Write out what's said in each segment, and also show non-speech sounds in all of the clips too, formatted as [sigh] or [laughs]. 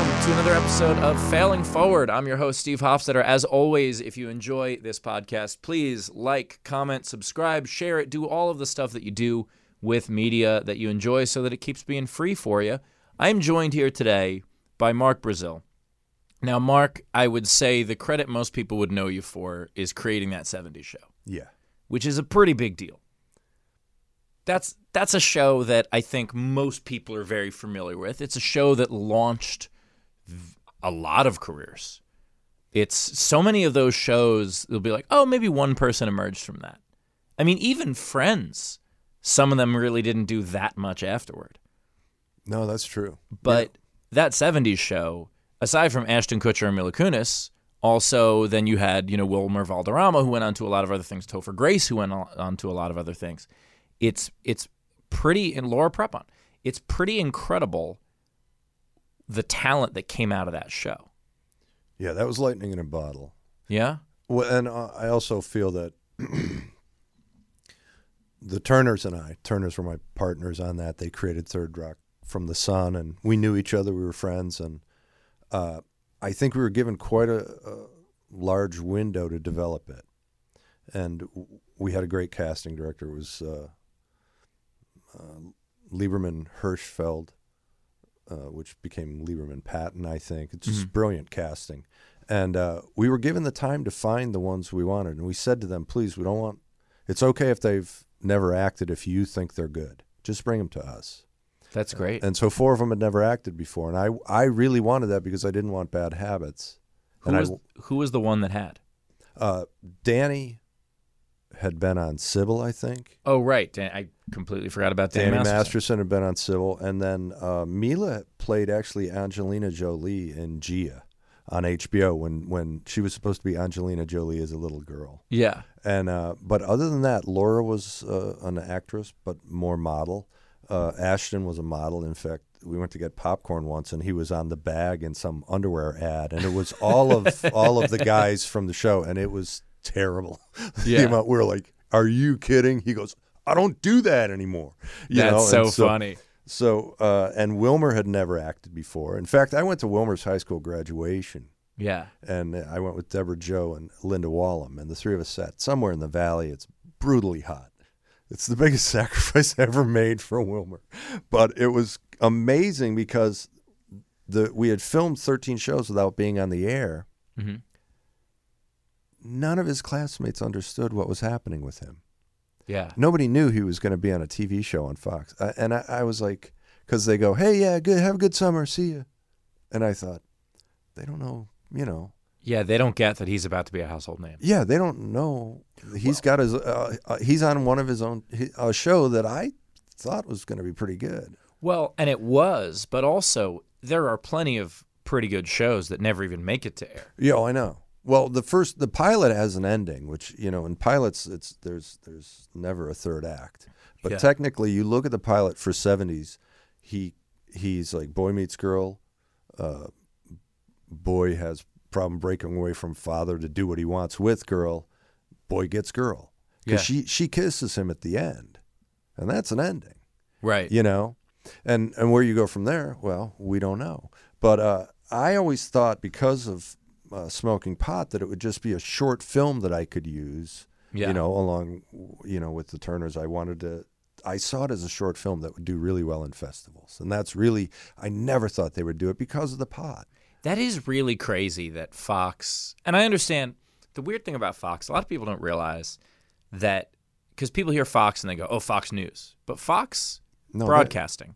welcome to another episode of Failing Forward. I'm your host, Steve Hofstetter. As always, if you enjoy this podcast, please like, comment, subscribe, share it, do all of the stuff that you do with media that you enjoy so that it keeps being free for you. I'm joined here today by Mark Brazill. Now, Mark, I would say the credit most people would know you for is creating that 70s show, Yeah. which is a pretty big deal. That's that's a show that I think most people are very familiar with. It's a show that launched a lot of careers. It's so many of those shows, they'll be like, oh, maybe one person emerged from that. I mean, even Friends, some of them really didn't do that much afterward. No, that's true. But that 70s show, aside from Ashton Kutcher and Mila Kunis, also then you had, you know, Wilmer Valderrama, who went on to a lot of other things, Topher Grace, who went on on to a lot of other things. It's it's pretty, and Laura Prepon, it's pretty incredible the talent that came out of that show. Yeah, that was lightning in a bottle. Yeah? Well, and uh, I also feel that [clears throat] the Turners and I, Turners were my partners on that. They created Third Rock from the Sun, and we knew each other. We were friends, and uh, I think we were given quite a, a large window to develop it. And we had a great casting director. It was uh, uh, Liberman Hirschfeld, uh, which became Liberman Patton, I think. It's just brilliant casting. And uh, we were given the time to find the ones we wanted. And we said to them, please, we don't want, it's okay if they've never acted if you think they're good. Just bring them to us. That's great. And so four of them had never acted before. And I, I really wanted that because I didn't want bad habits. Who and was, who was the one that had? Uh, Danny had been on Sybil, I think. Oh, right. I completely forgot about Danny, Danny Masterson. Masterson had been on Sybil, and then uh, Mila played actually Angelina Jolie in Gia on HBO when when she was supposed to be Angelina Jolie as a little girl. Yeah. And uh, but other than that, Laura was uh, an actress, but more model. Uh, Ashton was a model. In fact, we went to get popcorn once, and he was on the bag in some underwear ad, and it was all of [laughs] all of the guys from the show, and it was terrible. [laughs] Yeah. amount- we were like, "Are you kidding?" He goes, "I don't do that anymore." You That's know? so, funny. So, uh, and Wilmer had never acted before. In fact, I went to Wilmer's high school graduation, Yeah. and I went with Debra Jo and Linda Wallem, and the three of us sat somewhere in the valley. It's brutally hot. It's the biggest [laughs] sacrifice I ever made for Wilmer, but it was amazing because the we had filmed 13 shows without being on the air. hmm None of his classmates understood what was happening with him. Yeah. nobody knew he was going to be on a TV show on Fox. Uh, and I, I was like, because they go, hey, yeah, good, have a good summer, see you. And I thought, they don't know, you know, Yeah, they don't get that he's about to be a household name. yeah, they don't know. He's got his, uh, uh, he's on one of his own a show that I thought was going to be pretty good. Well, and it was, but also there are plenty of pretty good shows that never even make it to air. Yeah, I know. Well, the first, the pilot has an ending, which you know, in pilots, it's there's there's never a third act. But Yeah. technically, you look at the pilot for '70s, he he's like boy meets girl, uh, boy has problem breaking away from father to do what he wants with girl, boy gets girl because Yeah. she she kisses him at the end, and that's an ending Right. you know and and where you go from there well we don't know but uh, i always thought because of uh, smoking pot that it would just be a short film that i could use Yeah. you know along you know with the turners i wanted to i saw it as a short film that would do really well in festivals and that's really i never thought they would do it because of the pot That is really crazy that Fox, and I understand the weird thing about Fox, a lot of people don't realize that because people hear Fox and they go, oh, Fox News. But Fox No, Broadcasting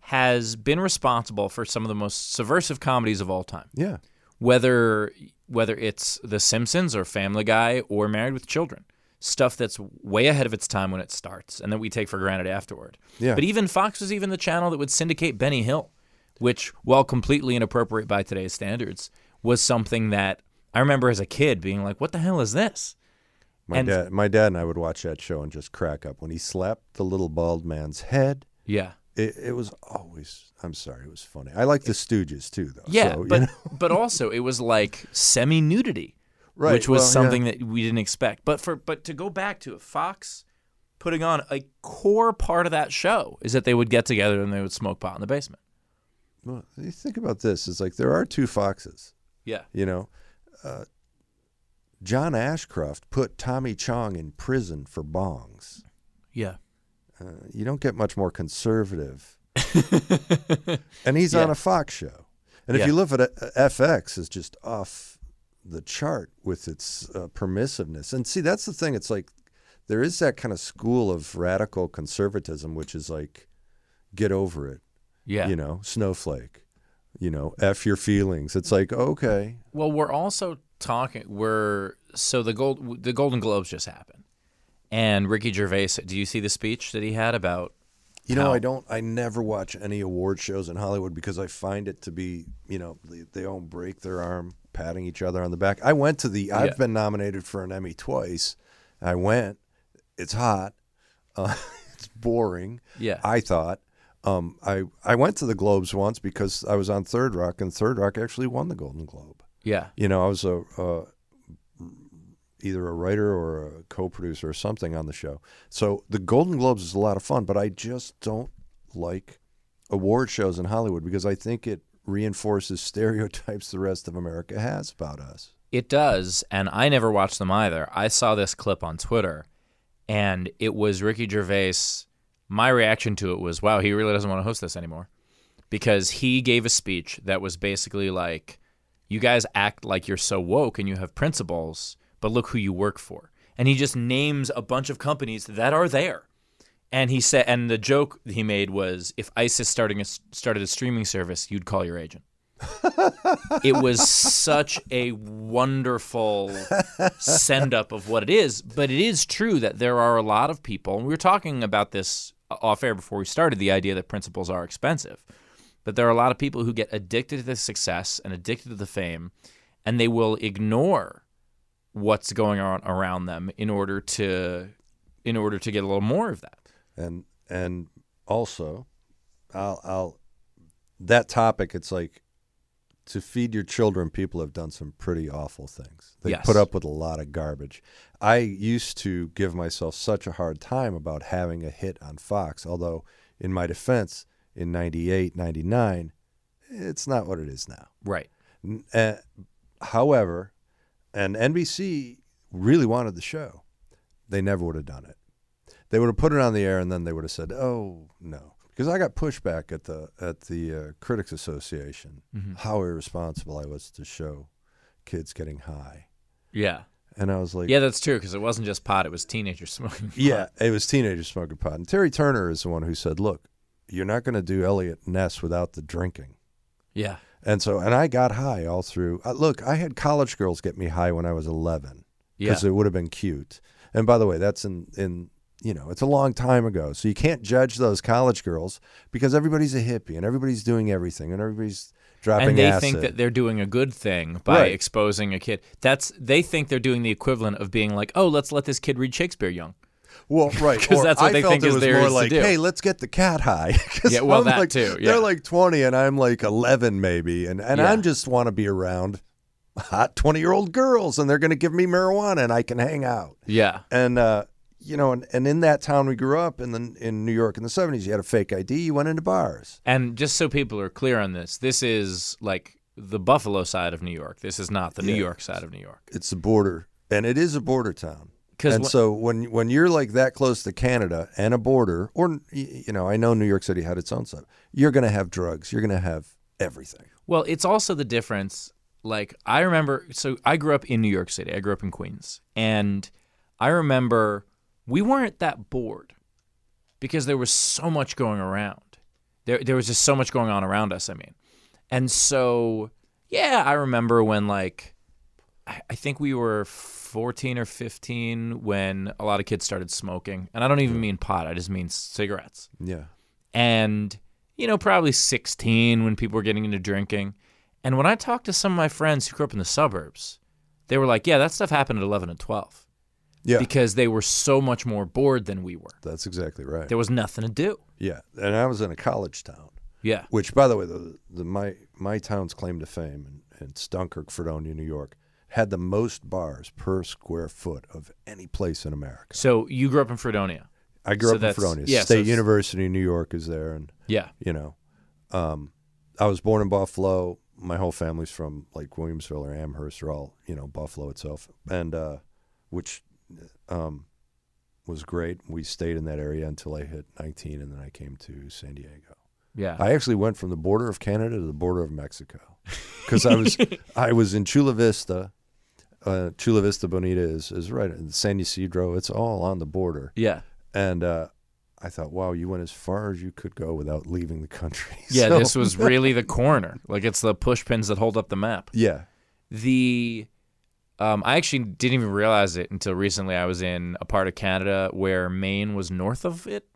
has been responsible for some of the most subversive comedies of all time. yeah whether whether it's The Simpsons or Family Guy or Married with Children. Stuff that's way ahead of its time when it starts and that we take for granted afterward. Yeah. But even Fox was even the channel that would syndicate Benny Hill, which, while completely inappropriate by today's standards, was something that I remember as a kid being like, what the hell is this? my And- dad my dad and i would watch that show and just crack up when he slapped the little bald man's head Yeah. It, it was always i'm sorry it was funny i like the stooges too though Yeah, so, you but know. but also it was like semi nudity, [laughs] Right, which was well, yeah. something that we didn't expect. But for but to go back to it, Fox putting on a core part of that show is that they would get together and they would smoke pot in the basement. well, you think about this. It's like there are two foxes. Yeah. You know, uh, John Ashcroft put Tommy Chong in prison for bongs. Yeah. Uh, you don't get much more conservative. [laughs] and he's Yeah. on a Fox show. And if Yeah. you look at it, uh, FX is just off the chart with its uh, permissiveness. And see, that's the thing. It's like there is that kind of school of radical conservatism, which is like, get over it. Yeah. You know, snowflake. You know, f your feelings. It's like okay, Well, we're also talking. We're so the gold the Golden Globes just happened, and Ricky Gervais. Do you see the speech that he had about? You know, How? I don't. I never watch any award shows in Hollywood because I find it to be, you know, they, they all break their arm patting each other on the back. I went to the. I've Yeah. been nominated for an Emmy twice. I went. It's hot. [laughs] Uh, it's boring. Yeah. I thought. Um, I I went to the Globes once because I was on Third Rock, and Third Rock actually won the Golden Globe. yeah. You know, I was a uh, either a writer or a co-producer or something on the show. So the Golden Globes is a lot of fun, but I just don't like award shows in Hollywood because I think it reinforces [laughs] stereotypes the rest of America has about us. It does, and I never watched them either. I saw this clip on Twitter, and it was Ricky Gervais. My reaction to it was, "Wow, he really doesn't want to host this anymore," because he gave a speech that was basically like, "You guys act like you're so woke and you have principles, but look who you work for." And he just names a bunch of companies that are there. And he said, and the joke he made was, if ISIS starting a, started a streaming service, you'd call your agent. [laughs] it was such a wonderful send up of what it is. But it is true that there are a lot of people, and we were talking about this off air before we started the idea that principles are expensive. But there are a lot of people who get addicted to the success and addicted to the fame, and they will ignore what's going on around them in order to in order to get a little more of that. And and also, I'll I'll that topic. It's like to feed your children. People have done some pretty awful things. They Yes. put up with a lot of garbage. I used to give myself such a hard time about having a hit on Fox. Although, in my defense, in 98, 99, it's not what it is now. Right. Uh, however, and NBC really wanted the show. They never would have done it. They would have put it on the air, and then they would have said, "Oh no," because I got pushback at the at the uh, Critics Association how irresponsible I was to show kids getting high, Yeah. and I was like, Yeah, that's true because it wasn't just pot; it was teenagers [laughs] smoking. pot. yeah, it was teenagers smoking pot." And Terry Turner is the one who said, "Look, you're not going to do Eliot Ness without the drinking." yeah, And so, and I got high all through. Uh, look, I had college girls get me high when I was 11 yeah. because it would have been cute. And by the way, that's in in you know it's a long time ago, so you can't judge those college girls because everybody's a hippie and everybody's doing everything and everybody's dropping and they acid. think that they're doing a good thing by Right. exposing a kid. That's they think they're doing the equivalent of being like, "Oh, let's let this kid read Shakespeare young." Well, [laughs] right? 'Cause or that's what I they felt think it is was theirs more to like, do. hey, let's get the cat high. [laughs] 'Cause Yeah, well, I'm that like- too, yeah. They're like 20 and I'm like 11 maybe, and and Yeah. I'm just want to be around hot 20 year old girls, and they're going to give me marijuana and I can hang out. Yeah, And uh, you know, and, and in that town we grew up in the in New York in the seventies, you had a fake ID, you went into bars. and just so people are clear on this, this is like the Buffalo side of New York. This is not the New York side of New York. It's the border, and it is a border town. 'Cause and wh- so when when you're like that close to Canada and a border, or you know, I know New York City had its own stuff. You're going to have drugs. You're going to have everything. Well, it's also the difference. Like I remember, so I grew up in New York City. I grew up in Queens, and I remember we weren't that bored because there was so much going around. There, there was just so much going on around us. I mean, and so yeah, I remember when like I, think we were 14 or 15 when a lot of kids started smoking, and I don't even mean pot. I just mean cigarettes Yeah. and you know probably 16 when people were getting into drinking and when i talked to some of my friends who grew up in the suburbs they were like yeah that stuff happened at 11 and 12 Yeah. because they were so much more bored than we were That's exactly right. there was nothing to do Yeah. And I was in a college town, yeah which, by the way, the, the my my town's claim to fame, and, and it's Dunkirk, Fredonia, New York, had the most bars per square foot of any place in America. so you grew up in fredonia I grew So up in Fredonia. yeah, State it's- University, New York, is there, and yeah you know, um, I was born in Buffalo. My whole family's from like Williamsville or Amherst or all you know Buffalo itself, and uh, which um, was great. We stayed in that area until I hit 19, and then I came to San Diego. Yeah. I actually went from the border of Canada to the border of Mexico because I was [laughs] I was in Chula Vista. Uh, Chula Vista Bonita is is right in San Ysidro. It's all on the border, yeah. and uh, I thought, wow, you went as far as you could go without leaving the country. [laughs] Yeah, So- this was really the corner. Like it's the push pins that hold up the map. yeah, The um, I actually didn't even realize it until recently. I was in a part of Canada where Maine was north of it,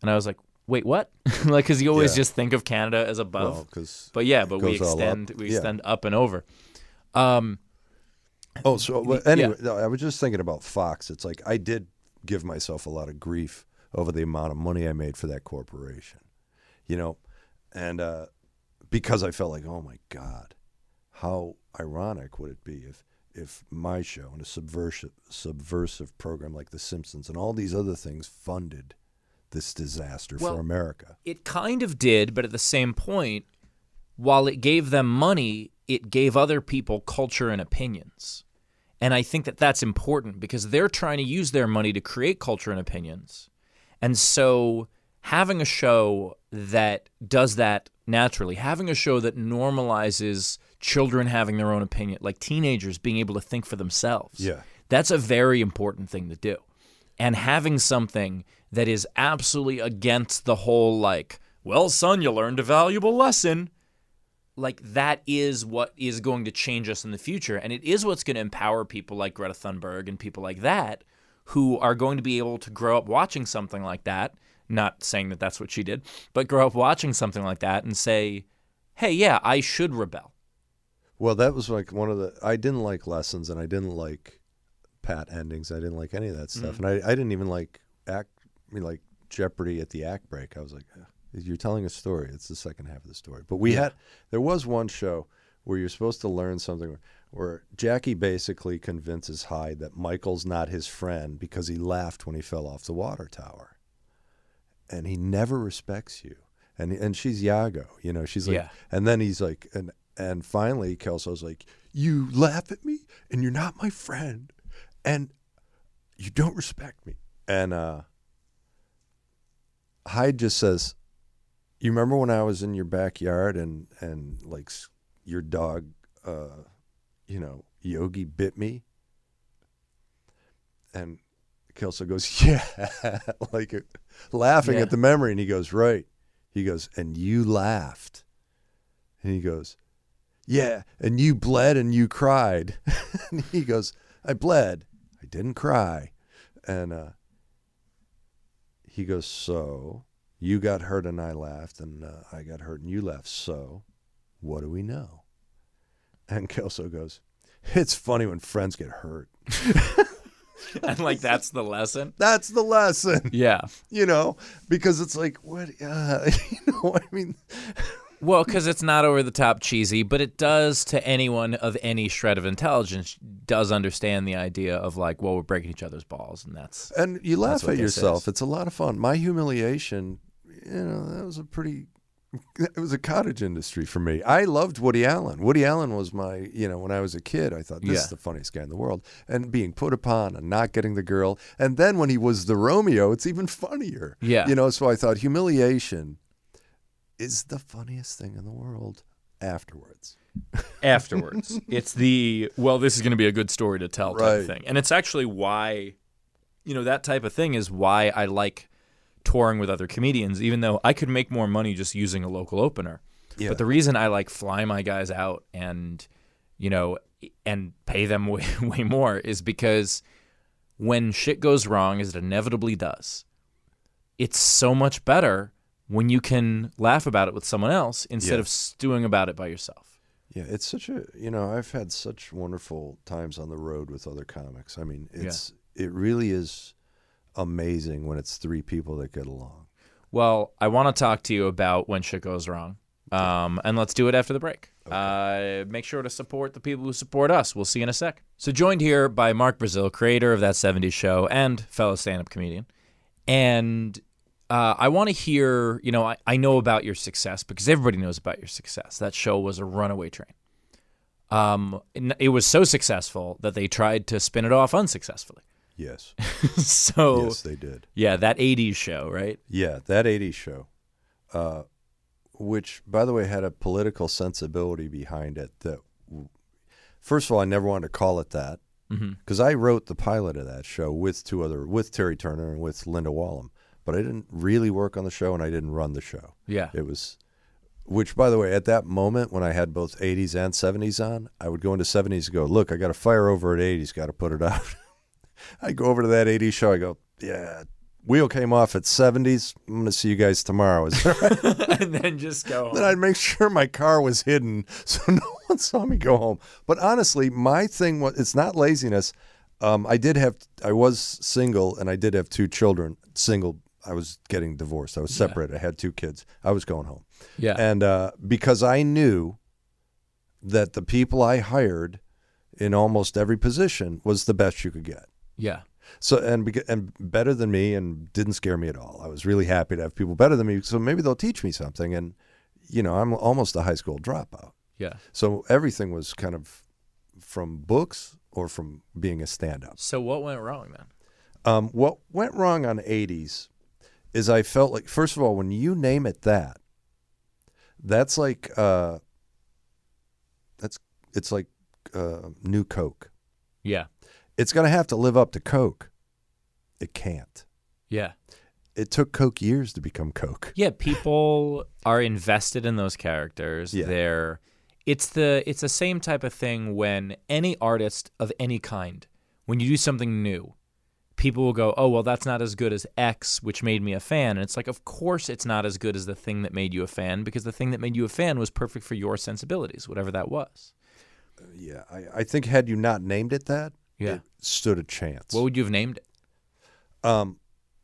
and I was like, "Wait, what?" [laughs] like, because you always Yeah. just think of Canada as above, well, but yeah, but we goes all up. extend we Yeah. extend up and over. Um, Oh, so [laughs] but Yeah. anyway, no, I was just thinking about Fox. It's like I did give myself a lot of grief over the amount of money I made for that corporation, you know, and uh, because I felt like, oh my God, how ironic would it be if if my show and a subversive subversive program like The Simpsons and all these other things funded this disaster Well- for America? It kind of did, but at the same point, while it gave them money, it gave other people culture and opinions. And I think that that's important because they're trying to use their money to create culture and opinions. And so having a show that does that naturally, having a show that normalizes children having their own opinion, like teenagers being able to think for themselves. Yeah. That's a very important thing to do. And having something that is absolutely against the whole, like, well, son, you learned a valuable lesson. Like, that is what is going to change us in the future. And it is what's going to empower people like Greta Thunberg and people like that who are going to be able to grow up watching something like that. Not saying that that's what she did, but grow up watching something like that and say, hey, yeah, I should rebel. Well, that was like one of the. I didn't like lessons, and I didn't like pat endings. I didn't like any of that stuff, mm. and I, I didn't even like act. I mean, like Jeopardy at the act break. I was like, "Ugh, you're telling a story. It's the second half of the story. But we Yeah. had there was one show where you're supposed to learn something. Where Jackie basically convinces Hyde that Michael's not his friend because he laughed when he fell off the water tower, and he never respects you. And and she's Iago, you know. She's like, Yeah. and then he's like, and and finally Kelso's like, you laugh at me, and you're not my friend, and you don't respect me. And uh, Hyde just says, "You remember when I was in your backyard and and like your dog, uh, you know, Yogi bit me?" And Kelso goes, [laughs] "Yeah," [laughs] like uh, laughing Yeah. at the memory, and he goes, "Right." He goes, "And you laughed," and he goes, "Yeah," and you bled and you cried, [laughs] and he goes, "I bled, I didn't cry," and uh, he goes, "So you got hurt and I laughed, and uh, I got hurt and you laughed. So what do we know?" [laughs] And Kelso goes, "It's funny when friends get hurt. [laughs] and like, that's the lesson. [laughs] That's the lesson, Yeah. you know, because it's like what, uh, you know, I mean." Well, because it's not over the top cheesy, but it does to anyone of any shred of intelligence does understand the idea of like, well, we're breaking each other's balls, and that's And you laugh at yourself. It's a lot of fun. My humiliation, you know, that was a pretty. It was a cottage industry for me. I loved Woody Allen. Woody Allen was my, you know, when I was a kid, I thought this Yeah. is the funniest guy in the world. And being put upon and not getting the girl, and then when he was the Romeo, it's even funnier. Yeah. you know. So I thought humiliation is the funniest thing in the world. Afterwards, [laughs] afterwards. it's the well, this is going to be a good story to tell type of Right. thing, and it's actually why, you know, that type of thing is why I like touring with other comedians, even though I could make more money just using a local opener. Yeah. But the reason I like fly my guys out and you know and pay them [laughs] way, way more is because when shit goes wrong, as it inevitably does, it's so much better when you can laugh about it with someone else instead Yeah. of stewing about it by yourself. Yeah, it's such a you know I've had such wonderful times on the road with other comics. I mean, it's it really is amazing when it's three people that get along. Well, I want to talk to you about when shit goes wrong. Um, and let's do it after the break. Uh, make sure to support the people who support us. We'll see you in a sec. So, joined here by Mark Brazill, creator of That 70s Show and fellow stand up comedian. And uh, I want to hear. You know, I, I know about your success because everybody knows about your success. That show was a runaway train. Um, it was so successful that they tried to spin it off unsuccessfully. Yes. [laughs] so yes, they did. yeah, that '80s show, right? Yeah, that 80s show, uh, which, by the way, had a political sensibility behind it that, first of all, I never wanted to call it that Mm-hmm. because I wrote the pilot of that show with two other, with Terry Turner and with Linda Wallem, but I didn't really work on the show and I didn't run the show. Yeah. It was, which, by the way, at that moment when I had both 80s and 70s on, I would go into 70s and go, look, I got a fire over at 80s, got to put it out. [laughs] I go over to that 80s show, I go, yeah, wheel came off at 70s. I'm going to see you guys tomorrow. Is that right? [laughs] and then just go. then I'd make sure my car was hidden [laughs] so no one saw me go home. But honestly, my thing was it's not laziness. Um, I did have I was single and I did have two children. Single, I was getting divorced. I was separated. I had two kids. I was going home, yeah. and uh, because I knew that the people I hired in almost every position was the best you could get. Yeah. So and and better than me and didn't scare me at all. I was really happy to have people better than me. So maybe they'll teach me something. And you know, I'm almost a high school dropout. Yeah. So everything was kind of from books or from being a stand-up. So what went wrong then? Um, what went wrong on 80s is I felt like first of all, when you name it that, that's like uh, that's it's like uh, new Coke. Yeah. It's gonna have to live up to Coke. It can't. Yeah. it took Coke years to become Coke. Yeah, people are invested in those characters. Yeah. They're it's the it's the same type of thing when any artist of any kind, when you do something new, people will go, "Oh, well that's not as good as X, which made me a fan." And it's like, "Of course it's not as good as the thing that made you a fan because the thing that made you a fan was perfect for your sensibilities, whatever that was." Uh, yeah, I, I think had you not named it that, Yeah. it stood a chance. What would you have named it? um,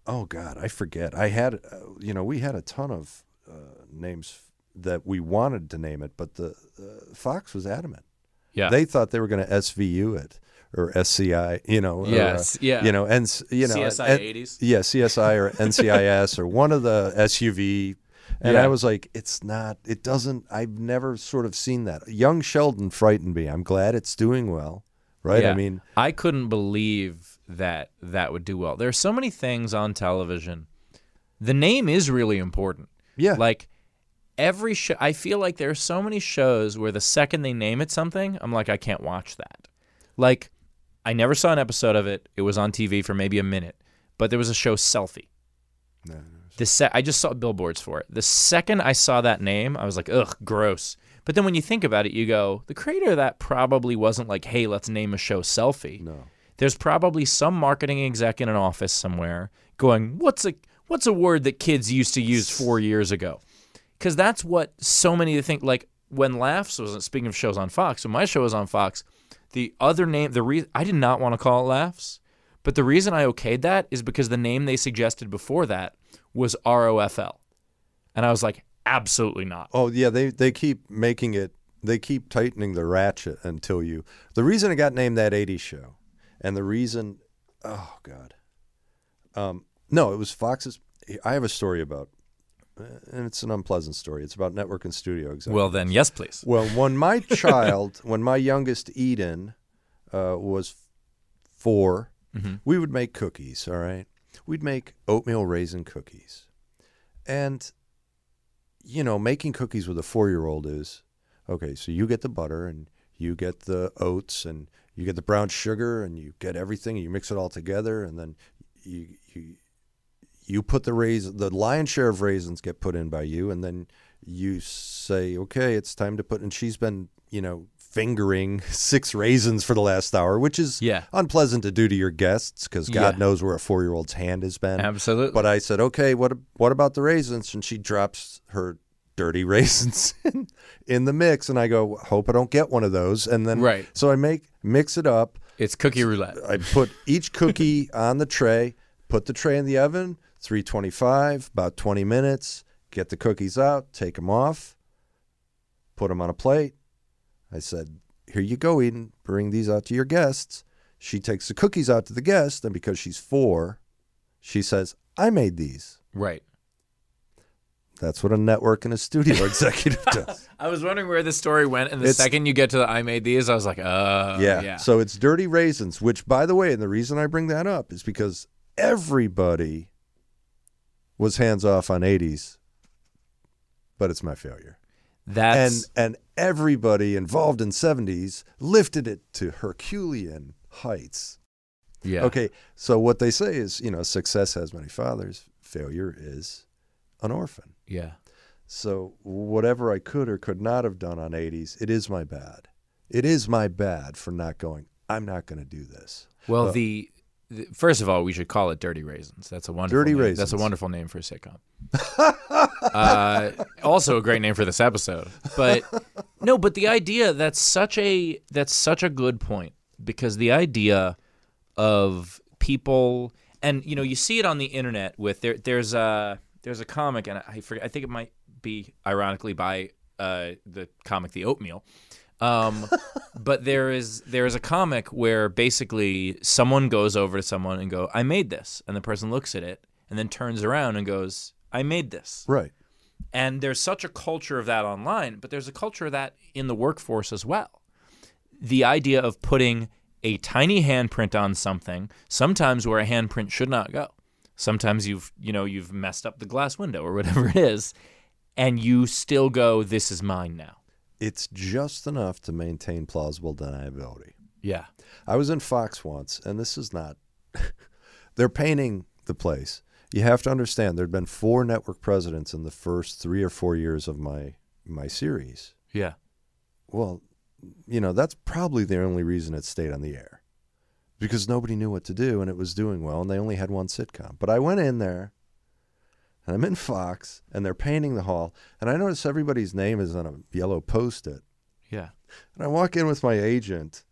oh God, I forget. I had, uh, you know, we had a ton of uh, names that we wanted to name it, but the uh, Fox was adamant. Yeah. They thought they were going to SVU it or SCI, you know. or, uh, Yes, yeah. You know, and you know, CSI 80s. Yeah, CSI or [laughs] NCIS or one of the SUV. And Yeah. I was like, it's not, it doesn't, I've never sort of seen that. Young Sheldon frightened me. I'm glad it's doing well, right? I mean, I couldn't believe that that would do well. There are so many things on television. The name is really important. yeah. Like every show, I feel like there are so many shows where the second they name it something, I'm like, I can't watch that. Like, I never saw an episode of it. It was on TV for maybe a minute, but there was a show Selfie. No, The se- I just saw billboards for it. The second I saw that name, I was like, ugh, gross. But then when you think about it, you go, the creator of that probably wasn't like, hey, let's name a show Selfie no. there's probably some marketing exec in an office somewhere going, "What's a what's a word that kids used to use four years ago?" Because that's what so many think. Like when Laughs was speaking of shows on Fox, when my show was on Fox, the other name, the re- I did not want to call it Laughs, but the reason I okayed that is because the name they suggested before that was ROFL, and I was like, absolutely not. Oh, yeah. They, they keep making it, they keep tightening the ratchet until you. The reason it got named that 80s show, and the reason, oh, God. Um, no, it was Fox's. I have a story about, and it's an unpleasant story. It's about network and studio executives. Well, then, yes, please. Well, when my [laughs] child, when my youngest Eden uh, was four, Mhm. we would make cookies. All right, we'd make oatmeal raisin cookies, and you know, making cookies with a four-year-old is okay. So you get the butter and you get the oats and you get the brown sugar and you get everything and you mix it all together and then you you you put the raisin the lion's share of raisins get put in by you and then you say okay it's time to put and she's been you know fingering six raisins for the last hour which is Yeah. unpleasant to do to your guests because god Yeah. knows where a four-year-old's hand has been Absolutely. but i said okay what what about the raisins and she drops her dirty [laughs] raisins in, in the mix and i go hope i don't get one of those and then Right. so i make mix it up it's cookie roulette. I put each cookie [laughs] on the tray, put the tray in the oven, 325, about 20 minutes, get the cookies out, take them off, put them on a plate. I said, Here you go, Eden, bring these out to your guests. She takes the cookies out to the guest, and because she's four, she says, I made these. Right. That's what a network and a studio [laughs] executive does. [laughs] I was wondering where the story went, and the It's- second you get to the I made these, I was like, uh, yeah. yeah. So it's Dirty Raisins, which, by the way, and the reason I bring that up is because everybody was hands off on 80s, but it's my failure. That's and and everybody involved in 70s lifted it to Herculean heights. yeah. Okay, so what they say is, you know, success has many fathers, failure is an orphan. Yeah. So whatever I could or could not have done on 80s, it is my bad. It is my bad for not going. I'm not going to do this. Well, the, the first of all, we should call it Dirty Raisins. That's a wonderful Dirty name. Raisins. That's a wonderful name for a sitcom. uh, also a great name for this episode. But no, but the idea that's such a that's such a good point because the idea of people and you know you see it on the internet with there there's a there's a comic and I forget I think it might be ironically by uh, the comic The Oatmeal. Um, but there is there is a comic where basically someone goes over to someone and go, "I made this," and the person looks at it and then turns around and goes, "I made this." Right. And there's such a culture of that online, but there's a culture of that in the workforce as well. The idea of putting a tiny handprint on something, sometimes where a handprint should not go. Sometimes you've, you know, you've messed up the glass window or whatever [laughs] it is, and you still go, "This is mine now." It's just enough to maintain plausible deniability. Yeah. I was in Fox once, and this is not. [laughs] they're painting the place. You have to understand there'd been four network presidents in the first three or four years of my my series. Yeah. Well, you know that's probably the only reason it stayed on the air, because nobody knew what to do, and it was doing well, and they only had one sitcom. But I went in there, and I'm in Fox, and they're painting the hall, and I notice everybody's name is on a yellow post-it. Yeah. And I walk in with my agent,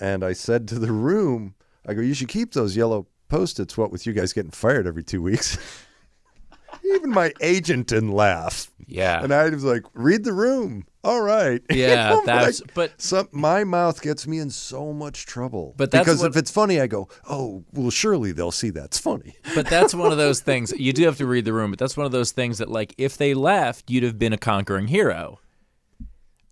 and I said to the room, I go, you should keep those yellow post-its. What with you guys getting fired every two weeks? [laughs] Even my agent didn't laugh, Yeah. and I was like, read the room. All right. [laughs] Yeah, know, but but some my mouth gets me in so much trouble. But that's because what- if it's funny, I go, oh, well, surely they'll see that's funny. [laughs] but that's one of those things you do have to read the room, but that's one of those things that like if they left, you'd have been a conquering hero.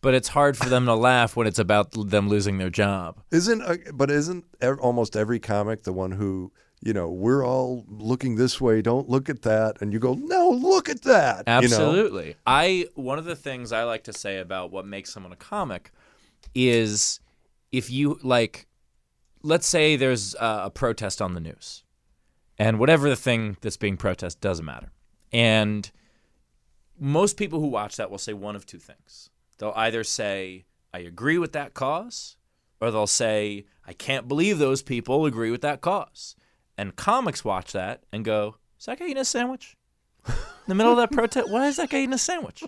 But it's hard for them to laugh when it's about them losing their job. Isn't uh, but isn't almost every comic the one who you know we're all looking this way, don't look at that, and you go, no, look at that. you know? Absolutely. I one of the things I like to say about what makes someone a comic is if you like let's say there's uh, a protest on the news. And whatever the thing that's being protested doesn't matter. And most people who watch that will say one of two things. They'll either say I agree with that cause or they'll say I can't believe those people agree with that cause. And comics watch that and go, "Is that guy eating a sandwich?" in the middle of that [laughs] protest. Why is that guy eating a sandwich?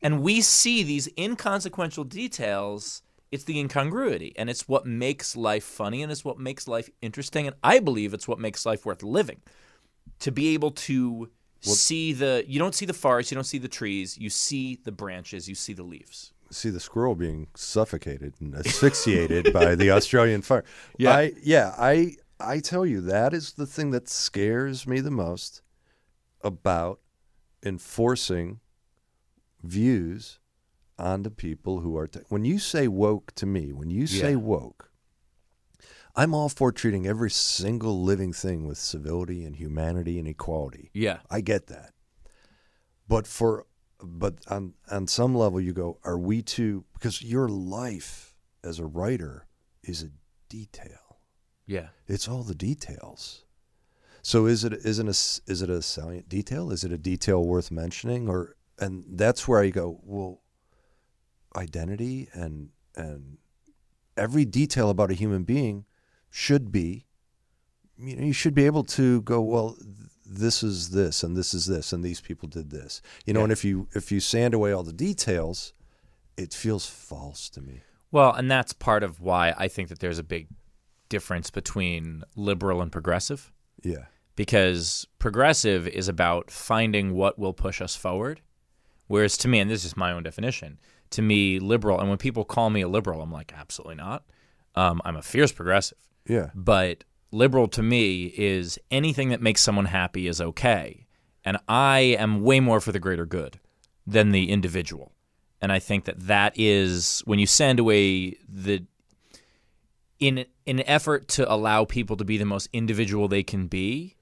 And we see these inconsequential details. It's the incongruity, and it's what makes life funny, and it's what makes life interesting, and I believe it's what makes life worth living. To be able to see the, you don't see the forest, you don't see the trees, you see the branches, you see the leaves. See the squirrel being suffocated and asphyxiated by the [laughs] Australian fire. Yeah. I, yeah. I I tell you that is the thing that scares me the most about enforcing views onto people who are. T- when you say woke to me, when you say Yeah. woke, I'm all for treating every single living thing with civility and humanity and equality. Yeah, I get that. But for but on on some level you go, are we too because your life as a writer is a detail. Yeah, It's all the details. So is it isn't a is it a salient detail? Is it a detail worth mentioning or and that's where I go, well identity and and every detail about a human being should be you know you should be able to go well this is this and this is this and these people did this you know Yeah. and if you if you sand away all the details it feels false to me Well, and that's part of why I think that there's a big difference between liberal and progressive. yeah because progressive is about finding what will push us forward. Whereas to me, and this is my own definition, to me, liberal, and when people call me a liberal, I'm like, absolutely not. Um, I'm a fierce progressive. yeah But liberal to me is anything that makes someone happy is okay. and I am way more for the greater good than the individual. And I think that that is when you send away the in in an effort to allow people to be the most individual they can be,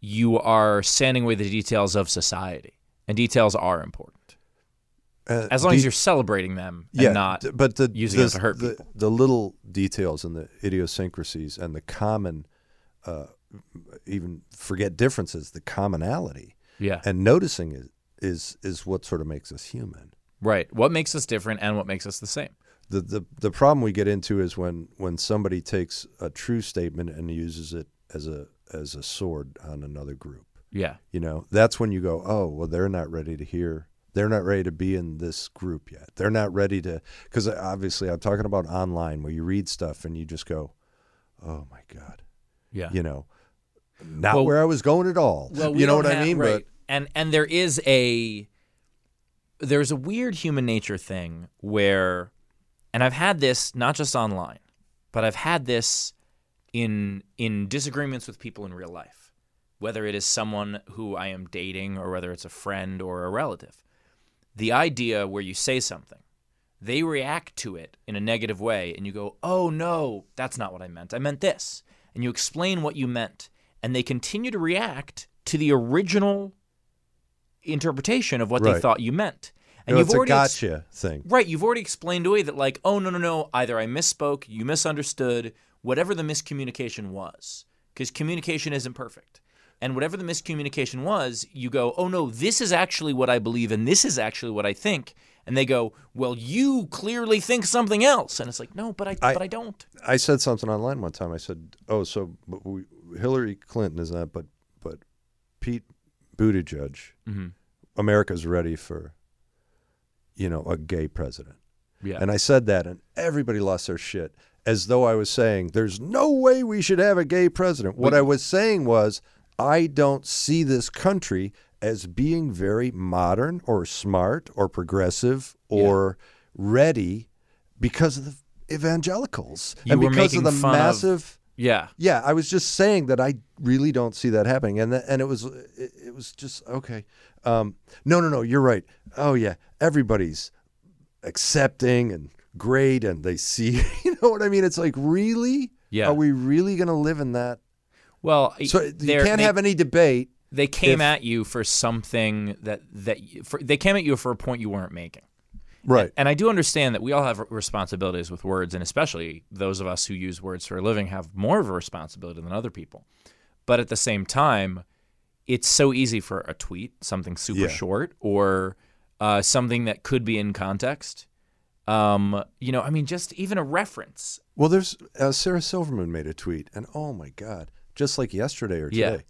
you are sanding away the details of society, and details are important Uh, as long as you're celebrating them and yeah, not. but the using the, it to hurt the, people. the little details and the idiosyncrasies and the common, uh, even forget differences, the commonality yeah, and noticing it is is what sort of makes us human. right. What makes us different and what makes us the same? The, the the problem we get into is when when somebody takes a true statement and uses it as a as a sword on another group. Yeah, You know, that's when you go, oh, well, they're not ready to hear. They're not ready to be in this group yet. They're not ready to, because uh, obviously I'm talking about online where you read stuff and you just go, oh my God, yeah. you know, not Well- where I was going at all. Well, we you know what I mean? right. and and there is a there's a weird human nature thing where, and I've had this not just online, but I've had this in in disagreements with people in real life, whether it is someone who I am dating or whether it's a friend or a relative. The idea where you say something, they react to it in a negative way, and you go, "Oh no, that's not what I meant. I meant this," and you explain what you meant, and they continue to react to the original interpretation of what they thought you meant. And know, you've it's a already ex- gotcha thing. Right, you've already explained away that like, oh no no no, either I misspoke, you misunderstood, whatever the miscommunication was, because communication isn't perfect. And whatever the miscommunication was, you go, oh no, this is actually what I believe, and this is actually what I think. And they go, well, you clearly think something else, and it's like, no, but I, I- but I don't. I said something online one time. I said, "Oh, so but we, Hillary Clinton is not, but but Pete Buttigieg, Mm-hmm. America's ready for, you know, a gay president." Yeah, And I said that, and everybody lost their shit, as though I was saying, "There's no way we should have a gay president." What I was saying was, I don't see this country as being very modern or smart or progressive or ready because of the evangelicals You and because of the massive. Yeah, Yeah, I was just saying that I really don't see that happening, and th- and it was it, it was just okay. Um, no, no, no, you're right. Oh yeah, everybody's accepting and great, and they see. [laughs] You know what I mean? It's like really, Yeah. Are we really going to live in that? well, So you can't they- have any debate. they came if- at you for something that that for, they came at you for a point you weren't making. Right. And I do understand that we all have responsibilities with words, and especially those of us who use words for a living have more of a responsibility than other people. But at the same time, it's so easy for a tweet, something super Yeah. short, or uh, something that could be in context. Um, you know, I mean, just even a reference. Well, there's uh, Sarah Silverman made a tweet, and oh my God, just like yesterday or Yeah. today,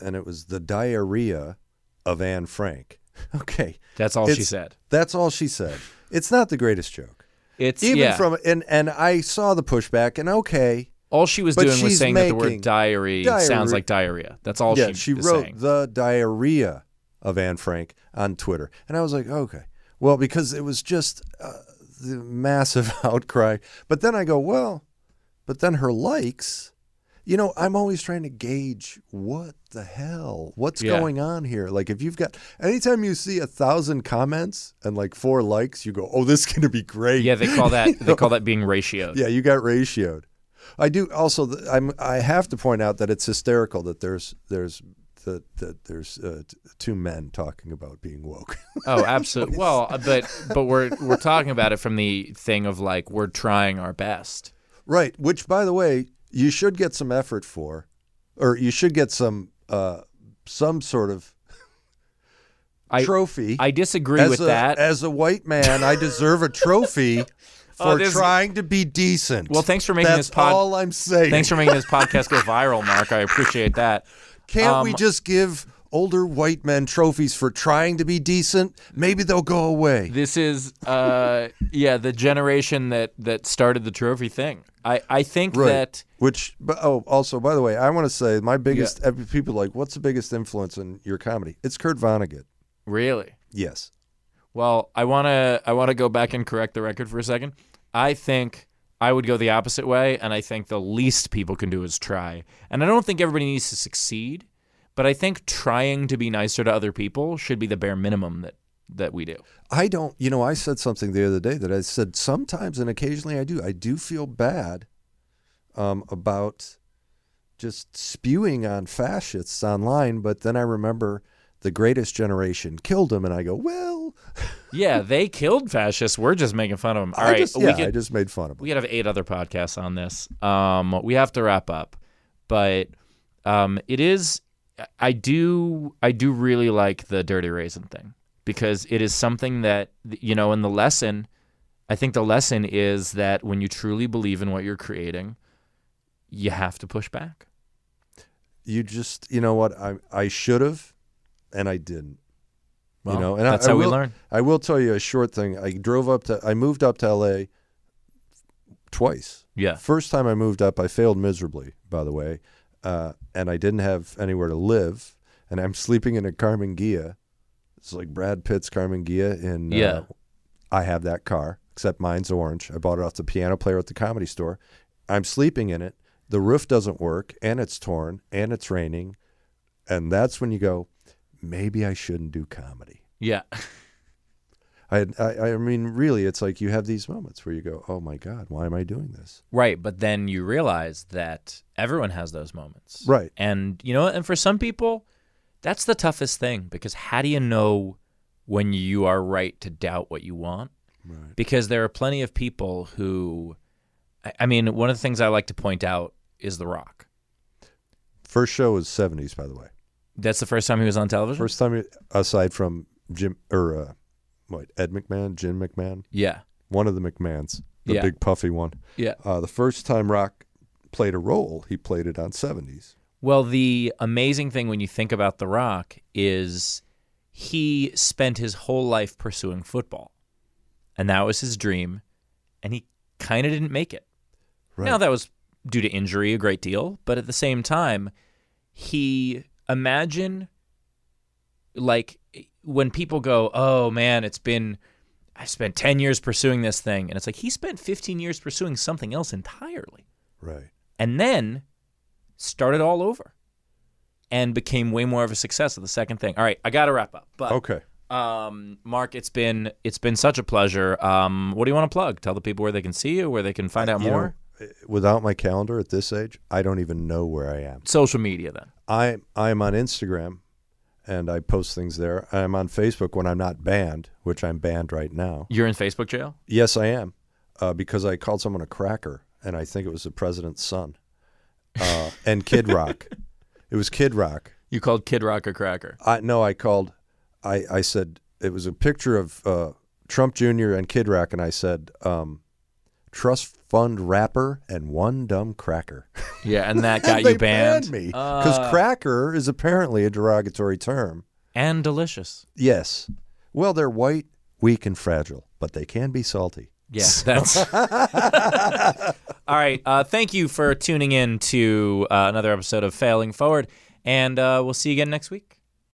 and it was the diarrhea of Anne Frank. [laughs] Okay, That's all she said. that's all she said. It's not the greatest joke. It's even yeah. from and and I saw the pushback and okay, all she was doing was saying that the word diary sounds like diarrhea. That's all yeah, she, she wrote saying. the diarrhea of Anne Frank on Twitter, and I was like, okay, well, because it was just uh, the massive [laughs] outcry. But then I go, well, but then her likes. You know, I'm always trying to gauge what the hell, what's Yeah. going on here. Like, if you've got, anytime you see a thousand comments and like four likes, you go, "Oh, this is gonna be great." Yeah, they call that they [laughs] call that being ratioed. Yeah, you got ratioed. I do also. I'm. I have to point out that it's hysterical that there's there's that that there's uh, t- two men talking about being woke. [laughs] Oh, absolutely. Well, but but we're we're talking about it from the thing of like we're trying our best. right. Which, by the way, you should get some effort for, or you should get some uh, some sort of I trophy. I disagree as with a, that. As a white man, I deserve a trophy [laughs] for Oh, trying to be decent. Well, thanks for making That's this pod- all I'm saying. Thanks for making this [laughs] podcast go viral, Mark. I appreciate that. Can't we Um, just give older white men trophies for trying to be decent? Maybe they'll go away. This is uh yeah, the generation that that started the trophy thing. I I think Right. that Which, oh, also, by the way, I want to say my biggest every- people like, what's the biggest influence in your comedy? It's Kurt Vonnegut. really Yes. Well, I want to I want to go back and correct the record for a second. I think I would go the opposite way and I think the least people can do is try. And I don't think everybody needs to succeed, but I think trying to be nicer to other people should be the bare minimum that that we do. I don't, you know, I said something the other day that I said sometimes and occasionally I do. I do feel bad um, about just spewing on fascists online, but then I remember the greatest generation killed them, and I go, well, [laughs] Yeah, they killed fascists. We're just making fun of them. All I right, just, we yeah, could I just made fun of them. we could have eight other podcasts on this. Um, we have to wrap up, but um, it is. I do. I do really like the dirty raisin thing because it is something that you know. In the lesson, I think the lesson is that when you truly believe in what you're creating, you have to push back. You just, you know what, I I should have, and I didn't. Well, you know, and that's I, I how we will, learn. I will tell you a short thing. I drove up to, I moved up to L.A. twice. Yeah. First time I moved up, I failed miserably, by the way, uh, and I didn't have anywhere to live, and I'm sleeping in a Karmann Ghia. It's like Brad Pitt's Karmann Ghia, and Yeah. uh, I have that car, except mine's orange. I bought it off the piano player at the comedy store. I'm sleeping in it. The roof doesn't work, and it's torn, and it's raining, and that's when you go, maybe I shouldn't do comedy. Yeah. [laughs] I, I, I mean, really, it's like you have these moments where you go, "Oh my God, why am I doing this?" Right, but then you realize that everyone has those moments. Right. And you know, and for some people, that's the toughest thing because how do you know when you are right to doubt what you want? Right. Because there are plenty of people who I- I mean, one of the things I like to point out is The Rock. First show was '70s, by the way. That's the first time he was on television? First time, aside from Jim or uh, what Ed McMahon, Jim McMahon, Yeah. one of the McMahons, the Yeah. big puffy one. Yeah. Uh, the first time Rock played a role, he played it on '70s. Well, the amazing thing when you think about The Rock is he spent his whole life pursuing football. And that was his dream. And he kind of didn't make it. Right. Now, that was due to injury a great deal. But at the same time, he imagine like when people go, oh man, it's been, I spent 10 years pursuing this thing. And it's like he spent 15 years pursuing something else entirely Right. and then started all over and became way more of a success of the second thing. All right, I got to wrap up. But Okay. um, Mark, it's been it's been such a pleasure. Um, what do you want to plug? Tell the people where they can see you, where they can find out You more. know, without my calendar at this age, I don't even know where I am. Social media, then. I I'm on Instagram, and I post things there. I'm on Facebook when I'm not banned, which I'm banned right now. You're in Facebook jail. Yes, I am, uh, because I called someone a cracker, and I think it was the president's son, uh, and Kid Rock. [laughs] It was Kid Rock. You called Kid Rock a cracker. I no, I called. I I said it was a picture of uh, Trump Jr. and Kid Rock, and I said um, trust fund rapper and one dumb cracker. [laughs] Yeah, and that [laughs] got they you banned. me because Uh, cracker is apparently a derogatory term. and delicious. Yes. Well, they're white, weak, and fragile, but they can be salty. Yeah, [laughs] that's all right. Uh, thank you for tuning in to uh, another episode of Failing Forward, and uh, we'll see you again next week.